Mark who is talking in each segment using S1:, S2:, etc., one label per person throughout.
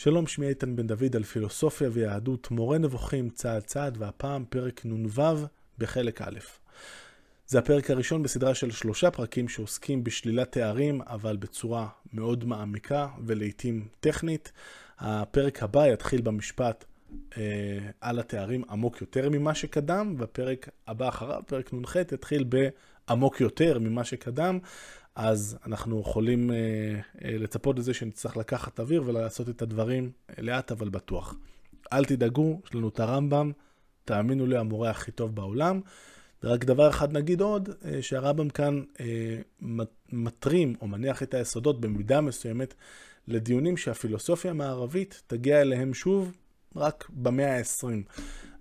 S1: שלום, שמי איתן בן דוד על פילוסופיה ויהדות, מורה נבוכים צעד צעד, והפעם פרק נ"ו בחלק א'. זה הפרק הראשון בסדרה של שלושה פרקים שעוסקים בשלילת תארים, אבל בצורה מאוד מעמיקה ולעיתים טכנית. הפרק הבא יתחיל במשפט אה, על התארים עמוק יותר ממה שקדם, והפרק הבא אחריו, פרק נ"ח, יתחיל בעמוק יותר ממה שקדם. אז אנחנו יכולים אה, אה, לצפות לזה שנצטרך לקחת אוויר ולעשות את הדברים לאט אבל בטוח. אל תדאגו, יש לנו את הרמב"ם, תאמינו לי, המורה הכי טוב בעולם. רק דבר אחד נגיד עוד, אה, שהרמב"ם כאן אה, מטרים או מניח את היסודות במידה מסוימת לדיונים שהפילוסופיה המערבית תגיע אליהם שוב רק במאה ה-20.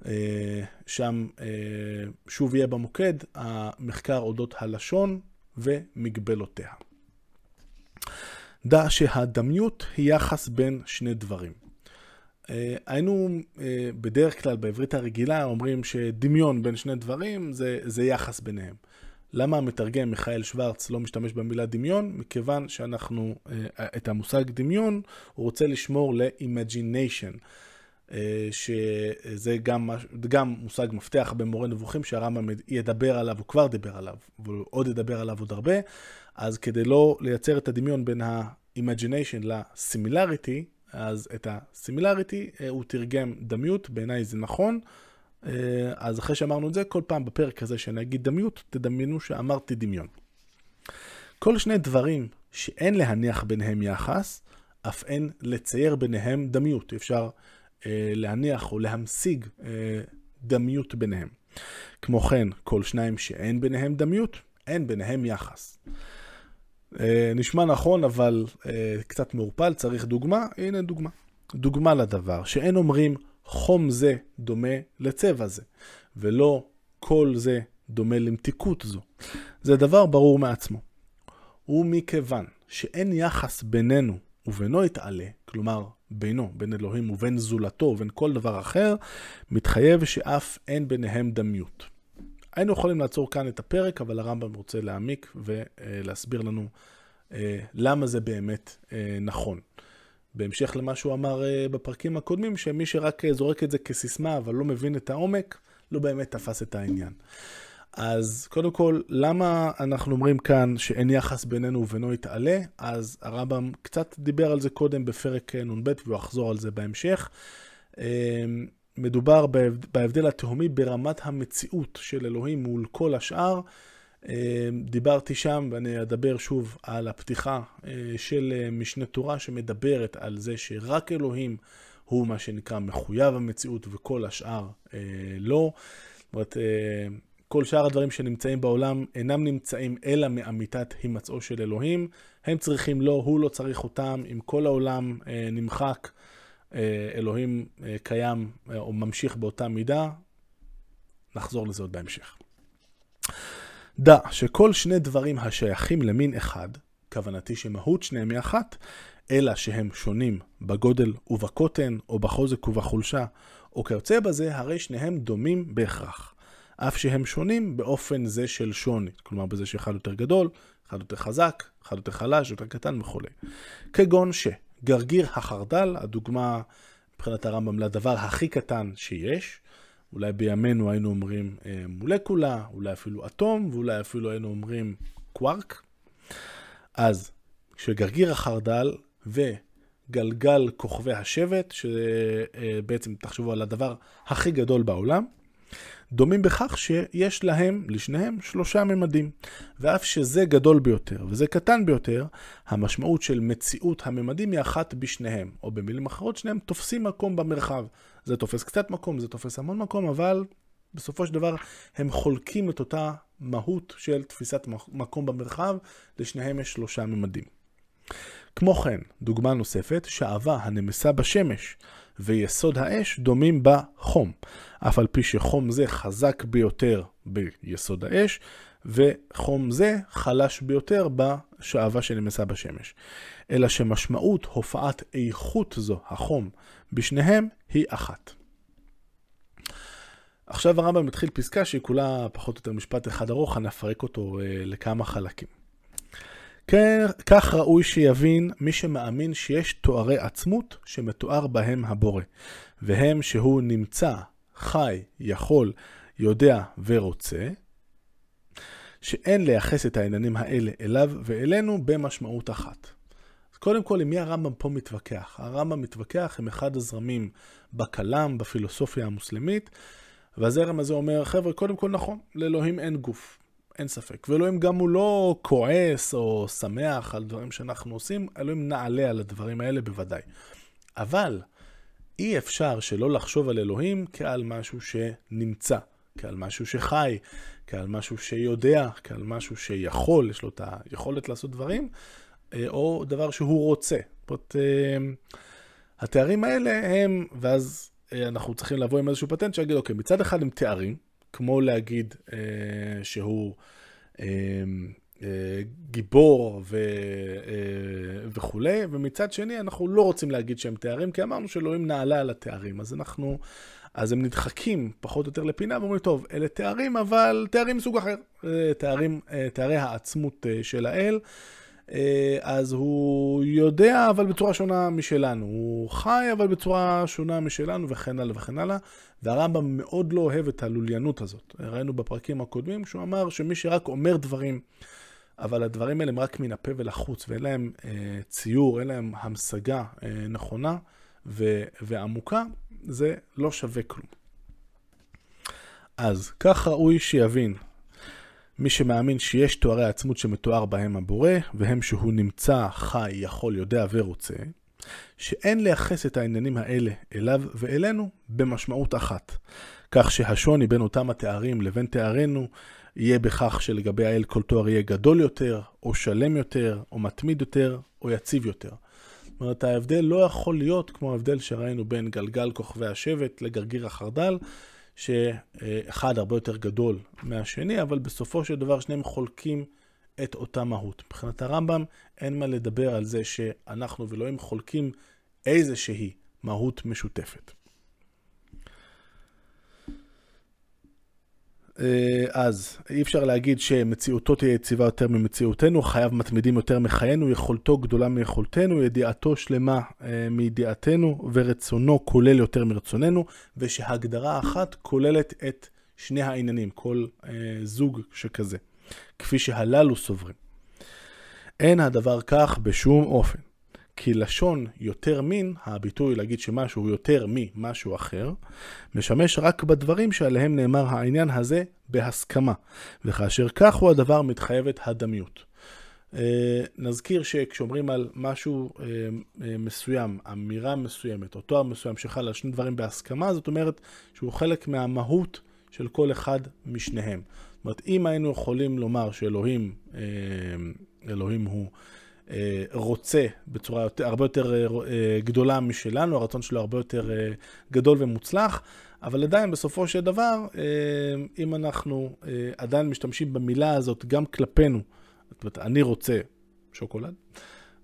S1: אה, שם אה, שוב יהיה במוקד המחקר אודות הלשון ומגבלותיה. דע שהדמיות היא יחס בין שני דברים. אה, היינו בדרך כלל בעברית הרגילה אומרים שדמיון בין שני דברים זה, זה יחס ביניהם. למה המתרגם מיכאל שוורץ לא משתמש במילה דמיון? מכיוון שאנחנו, את המושג דמיון, הוא רוצה לשמור ל-imagination. אה, שזה גם, גם מושג מפתח במורה נבוכים שהרמב"ם ידבר עליו, הוא כבר דיבר עליו, והוא עוד ידבר עליו עוד הרבה, אז כדי לא לייצר את הדמיון בין ה-imagination ל-similarity, אז את ה-similarity אה, הוא תרגם דמיות, בעיניי זה נכון. אה, אז אחרי שאמרנו את זה, כל פעם בפרק הזה שאני אגיד דמיות, תדמיינו שאמרתי דמיון. כל שני דברים שאין להניח ביניהם יחס, אף אין לצייר ביניהם דמיות. אפשר להניח או להמשיג אה, דמיות ביניהם. כמו כן, כל שניים שאין ביניהם דמיות, אין ביניהם יחס. אה, נשמע נכון, אבל קצת מעורפל, צריך דוגמה? הנה דוגמה. דוגמה לדבר, שאין אומרים חום זה דומה לצבע זה, ולא כל זה דומה למתיקות זו. זה דבר ברור מעצמו. ומכיוון שאין יחס בינינו ובינו יתעלה, כלומר בינו, בין אלוהים ובין זולתו ובין כל דבר אחר, מתחייב שאף אין ביניהם דמיות. היינו יכולים לעצור כאן את הפרק, אבל הרמב"ם רוצה להעמיק ולהסביר לנו אה, למה זה באמת אה, נכון. בהמשך למה שהוא אמר אה, בפרקים הקודמים, שמי שרק זורק את זה כסיסמה אבל לא מבין את העומק, לא באמת תפס את העניין. אז קודם כל, למה אנחנו אומרים כאן שאין יחס בינינו ובינו יתעלה? אז הרמב"ם קצת דיבר על זה קודם בפרק נ"ב והוא יחזור על זה בהמשך. אמ, מדובר בהבדל התהומי ברמת המציאות של אלוהים מול כל השאר. אמ, דיברתי שם ואני אדבר שוב על הפתיחה אה, של אה, משנה תורה שמדברת על זה שרק אלוהים הוא מה שנקרא מחויב המציאות וכל השאר אה, לא. זאת אומרת, כל שאר הדברים שנמצאים בעולם אינם נמצאים אלא מאמיתת הימצאו של אלוהים. הם צריכים לו, הוא לא צריך אותם. אם כל העולם אה, נמחק, אה, אלוהים אה, קיים אה, או ממשיך באותה מידה, נחזור לזה עוד בהמשך. דע שכל שני דברים השייכים למין אחד, כוונתי שמהות שניהם היא אחת, אלא שהם שונים בגודל ובקוטן, או בחוזק ובחולשה, או כיוצא בזה, הרי שניהם דומים בהכרח. אף שהם שונים באופן זה של שוני. כלומר, בזה שאחד יותר גדול, אחד יותר חזק, אחד יותר חלש, יותר קטן וכולי. כגון שגרגיר החרדל, הדוגמה מבחינת הרמב"ם לדבר הכי קטן שיש, אולי בימינו היינו אומרים אה, מולקולה, אולי אפילו אטום, ואולי אפילו היינו אומרים קווארק. אז כשגרגיר החרדל וגלגל כוכבי השבט, שבעצם תחשבו על הדבר הכי גדול בעולם, דומים בכך שיש להם, לשניהם, שלושה ממדים. ואף שזה גדול ביותר וזה קטן ביותר, המשמעות של מציאות הממדים היא אחת בשניהם. או במילים אחרות, שניהם תופסים מקום במרחב. זה תופס קצת מקום, זה תופס המון מקום, אבל בסופו של דבר הם חולקים את אותה מהות של תפיסת מקום במרחב, לשניהם יש שלושה ממדים. כמו כן, דוגמה נוספת, שעבה הנמסה בשמש ויסוד האש דומים בחום, אף על פי שחום זה חזק ביותר ביסוד האש, וחום זה חלש ביותר בשעבה שנמסה בשמש. אלא שמשמעות הופעת איכות זו, החום, בשניהם היא אחת. עכשיו הרמב"ם מתחיל פסקה שהיא כולה פחות או יותר משפט אחד ארוך, אני אפרק אותו אה, לכמה חלקים. כך ראוי שיבין מי שמאמין שיש תוארי עצמות שמתואר בהם הבורא, והם שהוא נמצא, חי, יכול, יודע ורוצה, שאין לייחס את העניינים האלה אליו ואלינו במשמעות אחת. אז קודם כל, עם מי הרמב"ם פה מתווכח? הרמב"ם מתווכח עם אחד הזרמים בכלם, בפילוסופיה המוסלמית, והזרם הזה אומר, חבר'ה, קודם כל נכון, לאלוהים אין גוף, אין ספק. ואלוהים גם הוא לא כועס או שמח על דברים שאנחנו עושים, אלוהים נעלה על הדברים האלה בוודאי. אבל אי אפשר שלא לחשוב על אלוהים כעל משהו שנמצא, כעל משהו שחי, כעל משהו שיודע, כעל משהו שיכול, יש לו את היכולת לעשות דברים, אה, או דבר שהוא רוצה. זאת אה, התארים האלה הם, ואז אה, אנחנו צריכים לבוא עם איזשהו פטנט שיגיד, אוקיי, מצד אחד הם תארים, כמו להגיד אה, שהוא אה, אה, גיבור ו, אה, וכולי, ומצד שני אנחנו לא רוצים להגיד שהם תארים, כי אמרנו שאלוהים נעלה על התארים, אז אנחנו, אז הם נדחקים פחות או יותר לפינה ואומרים, טוב, אלה תארים, אבל תארים מסוג אחר, אה, תארים, אה, תארי העצמות אה, של האל. אה, אז הוא יודע, אבל בצורה שונה משלנו. הוא חי, אבל בצורה שונה משלנו, וכן הלאה וכן הלאה. והרמב"ם מאוד לא אוהב את הלוליינות הזאת. ראינו בפרקים הקודמים שהוא אמר שמי שרק אומר דברים, אבל הדברים האלה הם רק מן הפה ולחוץ, ואין להם אה, ציור, אין להם המשגה אה, נכונה ו- ועמוקה, זה לא שווה כלום. אז כך ראוי שיבין מי שמאמין שיש תוארי עצמות שמתואר בהם הבורא, והם שהוא נמצא, חי, יכול, יודע ורוצה, שאין לייחס את העניינים האלה אליו ואלינו במשמעות אחת. כך שהשוני בין אותם התארים לבין תארינו יהיה בכך שלגבי האל כל תואר יהיה גדול יותר, או שלם יותר, או מתמיד יותר, או יציב יותר. זאת אומרת, ההבדל לא יכול להיות כמו ההבדל שראינו בין גלגל כוכבי השבט לגרגיר החרדל, שאחד הרבה יותר גדול מהשני, אבל בסופו של דבר שניהם חולקים את אותה מהות. מבחינת הרמב"ם אין מה לדבר על זה שאנחנו ואלוהים חולקים איזושהי מהות משותפת. אז אי אפשר להגיד שמציאותו תהיה יציבה יותר ממציאותנו, חייו מתמידים יותר מחיינו, יכולתו גדולה מיכולתנו, ידיעתו שלמה אה, מידיעתנו, ורצונו כולל יותר מרצוננו, ושהגדרה אחת כוללת את שני העניינים, כל אה, זוג שכזה, כפי שהללו סוברים. אין הדבר כך בשום אופן. כי לשון יותר מין, הביטוי להגיד שמשהו הוא יותר ממשהו אחר, משמש רק בדברים שעליהם נאמר העניין הזה בהסכמה, וכאשר כך הוא הדבר מתחייבת הדמיות. אה, נזכיר שכשאומרים על משהו אה, אה, מסוים, אמירה מסוימת או תואר מסוים שחל על שני דברים בהסכמה, זאת אומרת שהוא חלק מהמהות של כל אחד משניהם. זאת אומרת, אם היינו יכולים לומר שאלוהים, אלוהים הוא רוצה בצורה יותר, הרבה יותר אה, אה, גדולה משלנו, הרצון שלו הרבה יותר גדול ומוצלח, אבל עדיין בסופו של דבר, אם אנחנו עדיין משתמשים במילה הזאת גם כלפינו, זאת אומרת, אני רוצה שוקולד,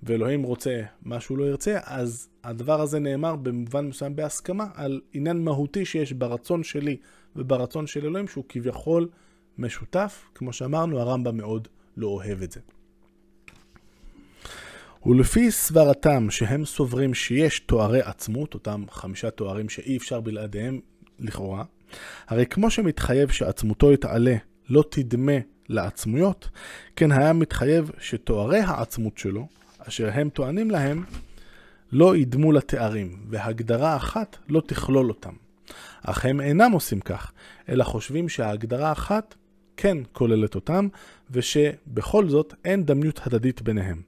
S1: ואלוהים רוצה מה שהוא לא ירצה, אז הדבר הזה נאמר במובן מסוים בהסכמה על עניין מהותי שיש ברצון שלי וברצון של אלוהים, שהוא כביכול משותף. כמו שאמרנו, הרמב"ם מאוד לא אוהב את זה. ולפי סברתם שהם סוברים שיש תוארי עצמות, אותם חמישה תוארים שאי אפשר בלעדיהם לכאורה, הרי כמו שמתחייב שעצמותו יתעלה לא תדמה לעצמויות, כן היה מתחייב שתוארי העצמות שלו, אשר הם טוענים להם, לא ידמו לתארים, והגדרה אחת לא תכלול אותם. אך הם אינם עושים כך, אלא חושבים שההגדרה האחת כן כוללת אותם, ושבכל זאת אין דמיות הדדית ביניהם.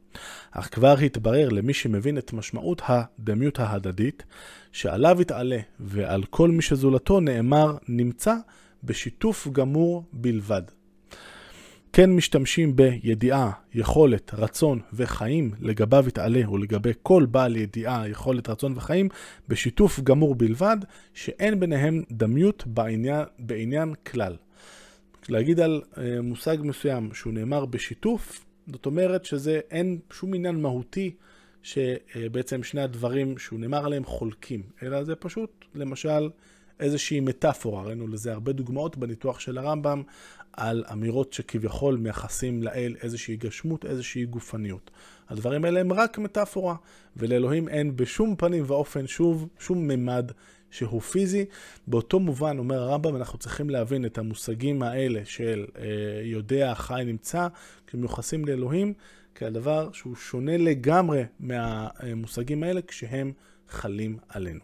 S1: אך כבר התברר למי שמבין את משמעות הדמיות ההדדית, שעליו יתעלה ועל כל מי שזולתו נאמר נמצא בשיתוף גמור בלבד. כן משתמשים בידיעה, יכולת, רצון וחיים לגביו יתעלה ולגבי כל בעל ידיעה, יכולת, רצון וחיים בשיתוף גמור בלבד, שאין ביניהם דמיות בעניין, בעניין כלל. להגיד על אה, מושג מסוים שהוא נאמר בשיתוף, זאת אומרת שזה אין שום עניין מהותי שבעצם שני הדברים שהוא נאמר עליהם חולקים, אלא זה פשוט, למשל, איזושהי מטאפורה, ראינו לזה הרבה דוגמאות בניתוח של הרמב"ם, על אמירות שכביכול מייחסים לאל איזושהי גשמות, איזושהי גופניות. הדברים האלה הם רק מטאפורה, ולאלוהים אין בשום פנים ואופן שוב, שום ממד שהוא פיזי. באותו מובן, אומר הרמב"ם, אנחנו צריכים להבין את המושגים האלה של אה, יודע, חי, נמצא, כמיוחסים לאלוהים, כהדבר שהוא שונה לגמרי מהמושגים האלה כשהם חלים עלינו.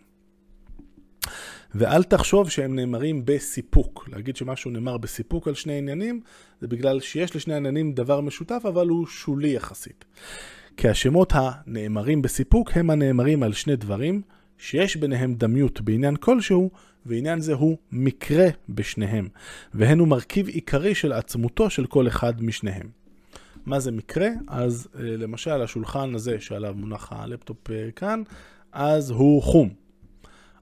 S1: ואל תחשוב שהם נאמרים בסיפוק. להגיד שמשהו נאמר בסיפוק על שני עניינים, זה בגלל שיש לשני עניינים דבר משותף, אבל הוא שולי יחסית. כי השמות הנאמרים בסיפוק הם הנאמרים על שני דברים, שיש ביניהם דמיות בעניין כלשהו, ועניין זה הוא מקרה בשניהם, והן הוא מרכיב עיקרי של עצמותו של כל אחד משניהם. מה זה מקרה? אז אה, למשל השולחן הזה שעליו מונח הלפטופ אה, כאן, אז הוא חום.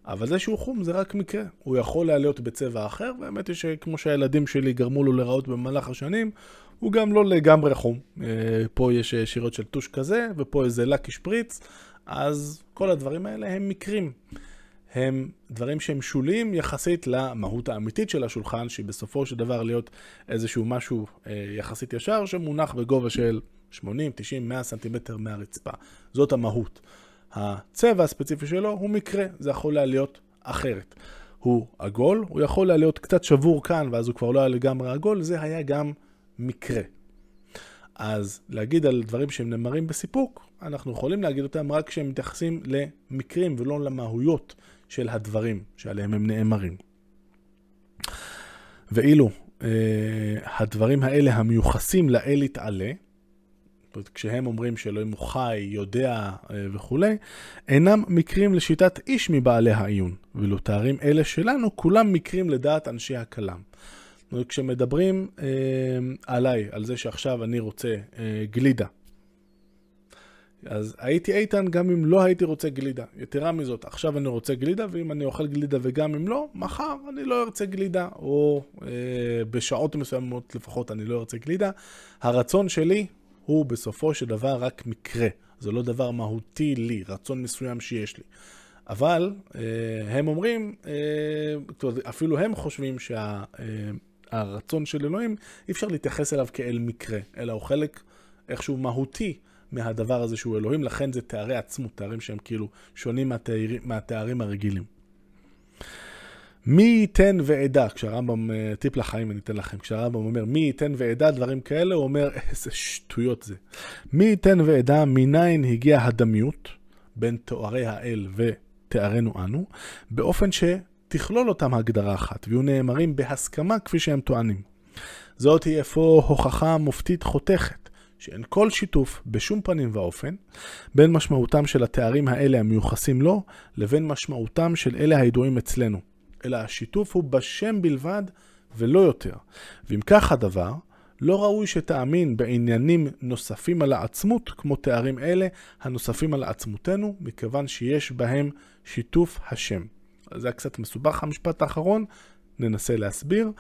S1: אבל זה שהוא חום זה רק מקרה. הוא יכול לעלות בצבע אחר, והאמת היא שכמו שהילדים שלי גרמו לו להיראות במהלך השנים, הוא גם לא לגמרי חום. אה, פה יש שירות של טוש כזה, ופה איזה לקי שפריץ, אז כל הדברים האלה הם מקרים. הם דברים שהם שוליים יחסית למהות האמיתית של השולחן, שהיא בסופו של דבר להיות איזשהו משהו אה, יחסית ישר, שמונח בגובה של 80, 90, 100 סנטימטר מהרצפה. זאת המהות. הצבע הספציפי שלו הוא מקרה, זה יכול היה להיות אחרת. הוא עגול, הוא יכול היה להיות קצת שבור כאן, ואז הוא כבר לא היה לגמרי עגול, זה היה גם מקרה. אז להגיד על דברים שהם נאמרים בסיפוק, אנחנו יכולים להגיד אותם רק כשהם מתייחסים למקרים ולא למהויות של הדברים שעליהם הם נאמרים. ואילו אה, הדברים האלה המיוחסים לאל יתעלה, כשהם אומרים שאלוהים הוא חי, יודע אה, וכולי, אינם מקרים לשיטת איש מבעלי העיון, ואילו תארים אלה שלנו, כולם מקרים לדעת אנשי הכלם. כשמדברים אה, עליי, על זה שעכשיו אני רוצה אה, גלידה, אז הייתי איתן גם אם לא הייתי רוצה גלידה. יתרה מזאת, עכשיו אני רוצה גלידה, ואם אני אוכל גלידה וגם אם לא, מחר אני לא ארצה גלידה, או אה, בשעות מסוימות לפחות אני לא ארצה גלידה. הרצון שלי הוא בסופו של דבר רק מקרה. זה לא דבר מהותי לי, רצון מסוים שיש לי. אבל אה, הם אומרים, אה, אפילו הם חושבים שהרצון אה, של אלוהים, אי אפשר להתייחס אליו כאל מקרה, אלא הוא חלק איכשהו מהותי מהדבר הזה שהוא אלוהים, לכן זה תארי עצמות, תארים שהם כאילו שונים מהתאר, מהתארים הרגילים. מי ייתן ועדה, כשהרמב"ם, אה, טיפ לחיים אני אתן לכם, כשהרמב"ם אומר מי ייתן ועדה, דברים כאלה, הוא אומר איזה שטויות זה. מי ייתן ועדה, מניין הגיע הדמיות בין תוארי האל ותארנו אנו, באופן שתכלול אותם הגדרה אחת, ויהיו נאמרים בהסכמה כפי שהם טוענים. זאת היא אפוא הוכחה מופתית חותכת, שאין כל שיתוף בשום פנים ואופן בין משמעותם של התארים האלה המיוחסים לו, לבין משמעותם של אלה הידועים אצלנו. אלא השיתוף הוא בשם בלבד ולא יותר. ואם כך הדבר, לא ראוי שתאמין בעניינים נוספים על העצמות, כמו תארים אלה הנוספים על עצמותנו, מכיוון שיש בהם שיתוף השם. זה היה קצת מסובך המשפט האחרון, ננסה להסביר.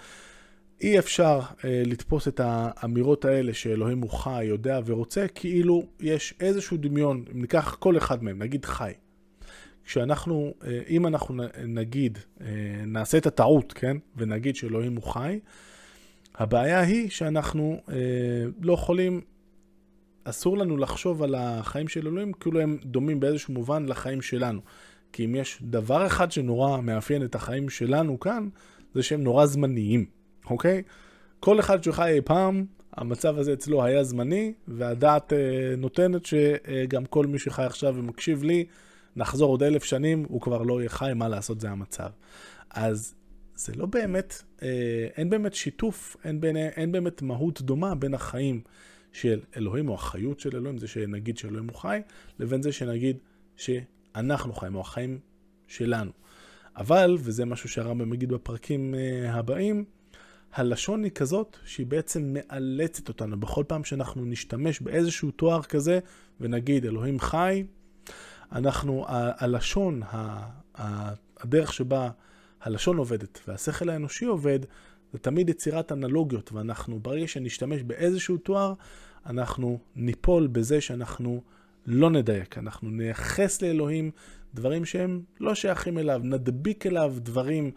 S1: אי אפשר אה, לתפוס את האמירות האלה שאלוהים הוא חי, יודע ורוצה, כאילו יש איזשהו דמיון, אם ניקח כל אחד מהם, נגיד חי. כשאנחנו, אה, אם אנחנו נגיד, אה, נעשה את הטעות, כן, ונגיד שאלוהים הוא חי, הבעיה היא שאנחנו אה, לא יכולים, אסור לנו לחשוב על החיים של אלוהים כאילו הם דומים באיזשהו מובן לחיים שלנו. כי אם יש דבר אחד שנורא מאפיין את החיים שלנו כאן, זה שהם נורא זמניים, אוקיי? כל אחד שחי אי פעם, המצב הזה אצלו היה זמני, והדעת אה, נותנת שגם כל מי שחי עכשיו ומקשיב לי, נחזור עוד אלף שנים, הוא כבר לא יהיה חי, מה לעשות, זה המצב. אז זה לא באמת, אה, אין באמת שיתוף, אין, בין, אין באמת מהות דומה בין החיים של אלוהים, או החיות של אלוהים, זה שנגיד שאלוהים הוא חי, לבין זה שנגיד שאנחנו חיים, או החיים שלנו. אבל, וזה משהו שהרמב"ם מגיד בפרקים אה, הבאים, הלשון היא כזאת שהיא בעצם מאלצת אותנו. בכל פעם שאנחנו נשתמש באיזשהו תואר כזה ונגיד אלוהים חי, אנחנו, הלשון, הדרך שבה הלשון עובדת והשכל האנושי עובד, זה תמיד יצירת אנלוגיות, ואנחנו, ברגע שנשתמש באיזשהו תואר, אנחנו ניפול בזה שאנחנו לא נדייק, אנחנו נייחס לאלוהים דברים שהם לא שייכים אליו, נדביק אליו דברים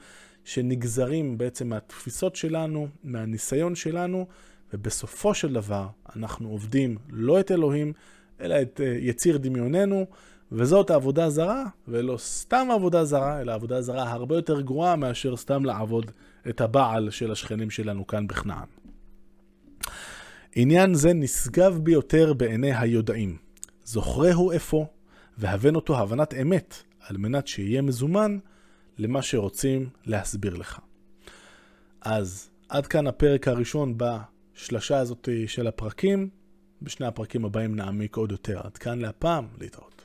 S1: שנגזרים בעצם מהתפיסות שלנו, מהניסיון שלנו, ובסופו של דבר אנחנו עובדים לא את אלוהים, אלא את אה, יציר דמיוננו, וזאת העבודה זרה, ולא סתם עבודה זרה, אלא עבודה זרה הרבה יותר גרועה מאשר סתם לעבוד את הבעל של השכנים שלנו כאן בכנען. עניין זה נשגב ביותר בעיני היודעים. זוכרהו אפוא, והבן אותו הבנת אמת, על מנת שיהיה מזומן למה שרוצים להסביר לך. אז עד כאן הפרק הראשון בשלשה הזאת של הפרקים. בשני הפרקים הבאים נעמיק עוד יותר. עד כאן להפעם, להתראות.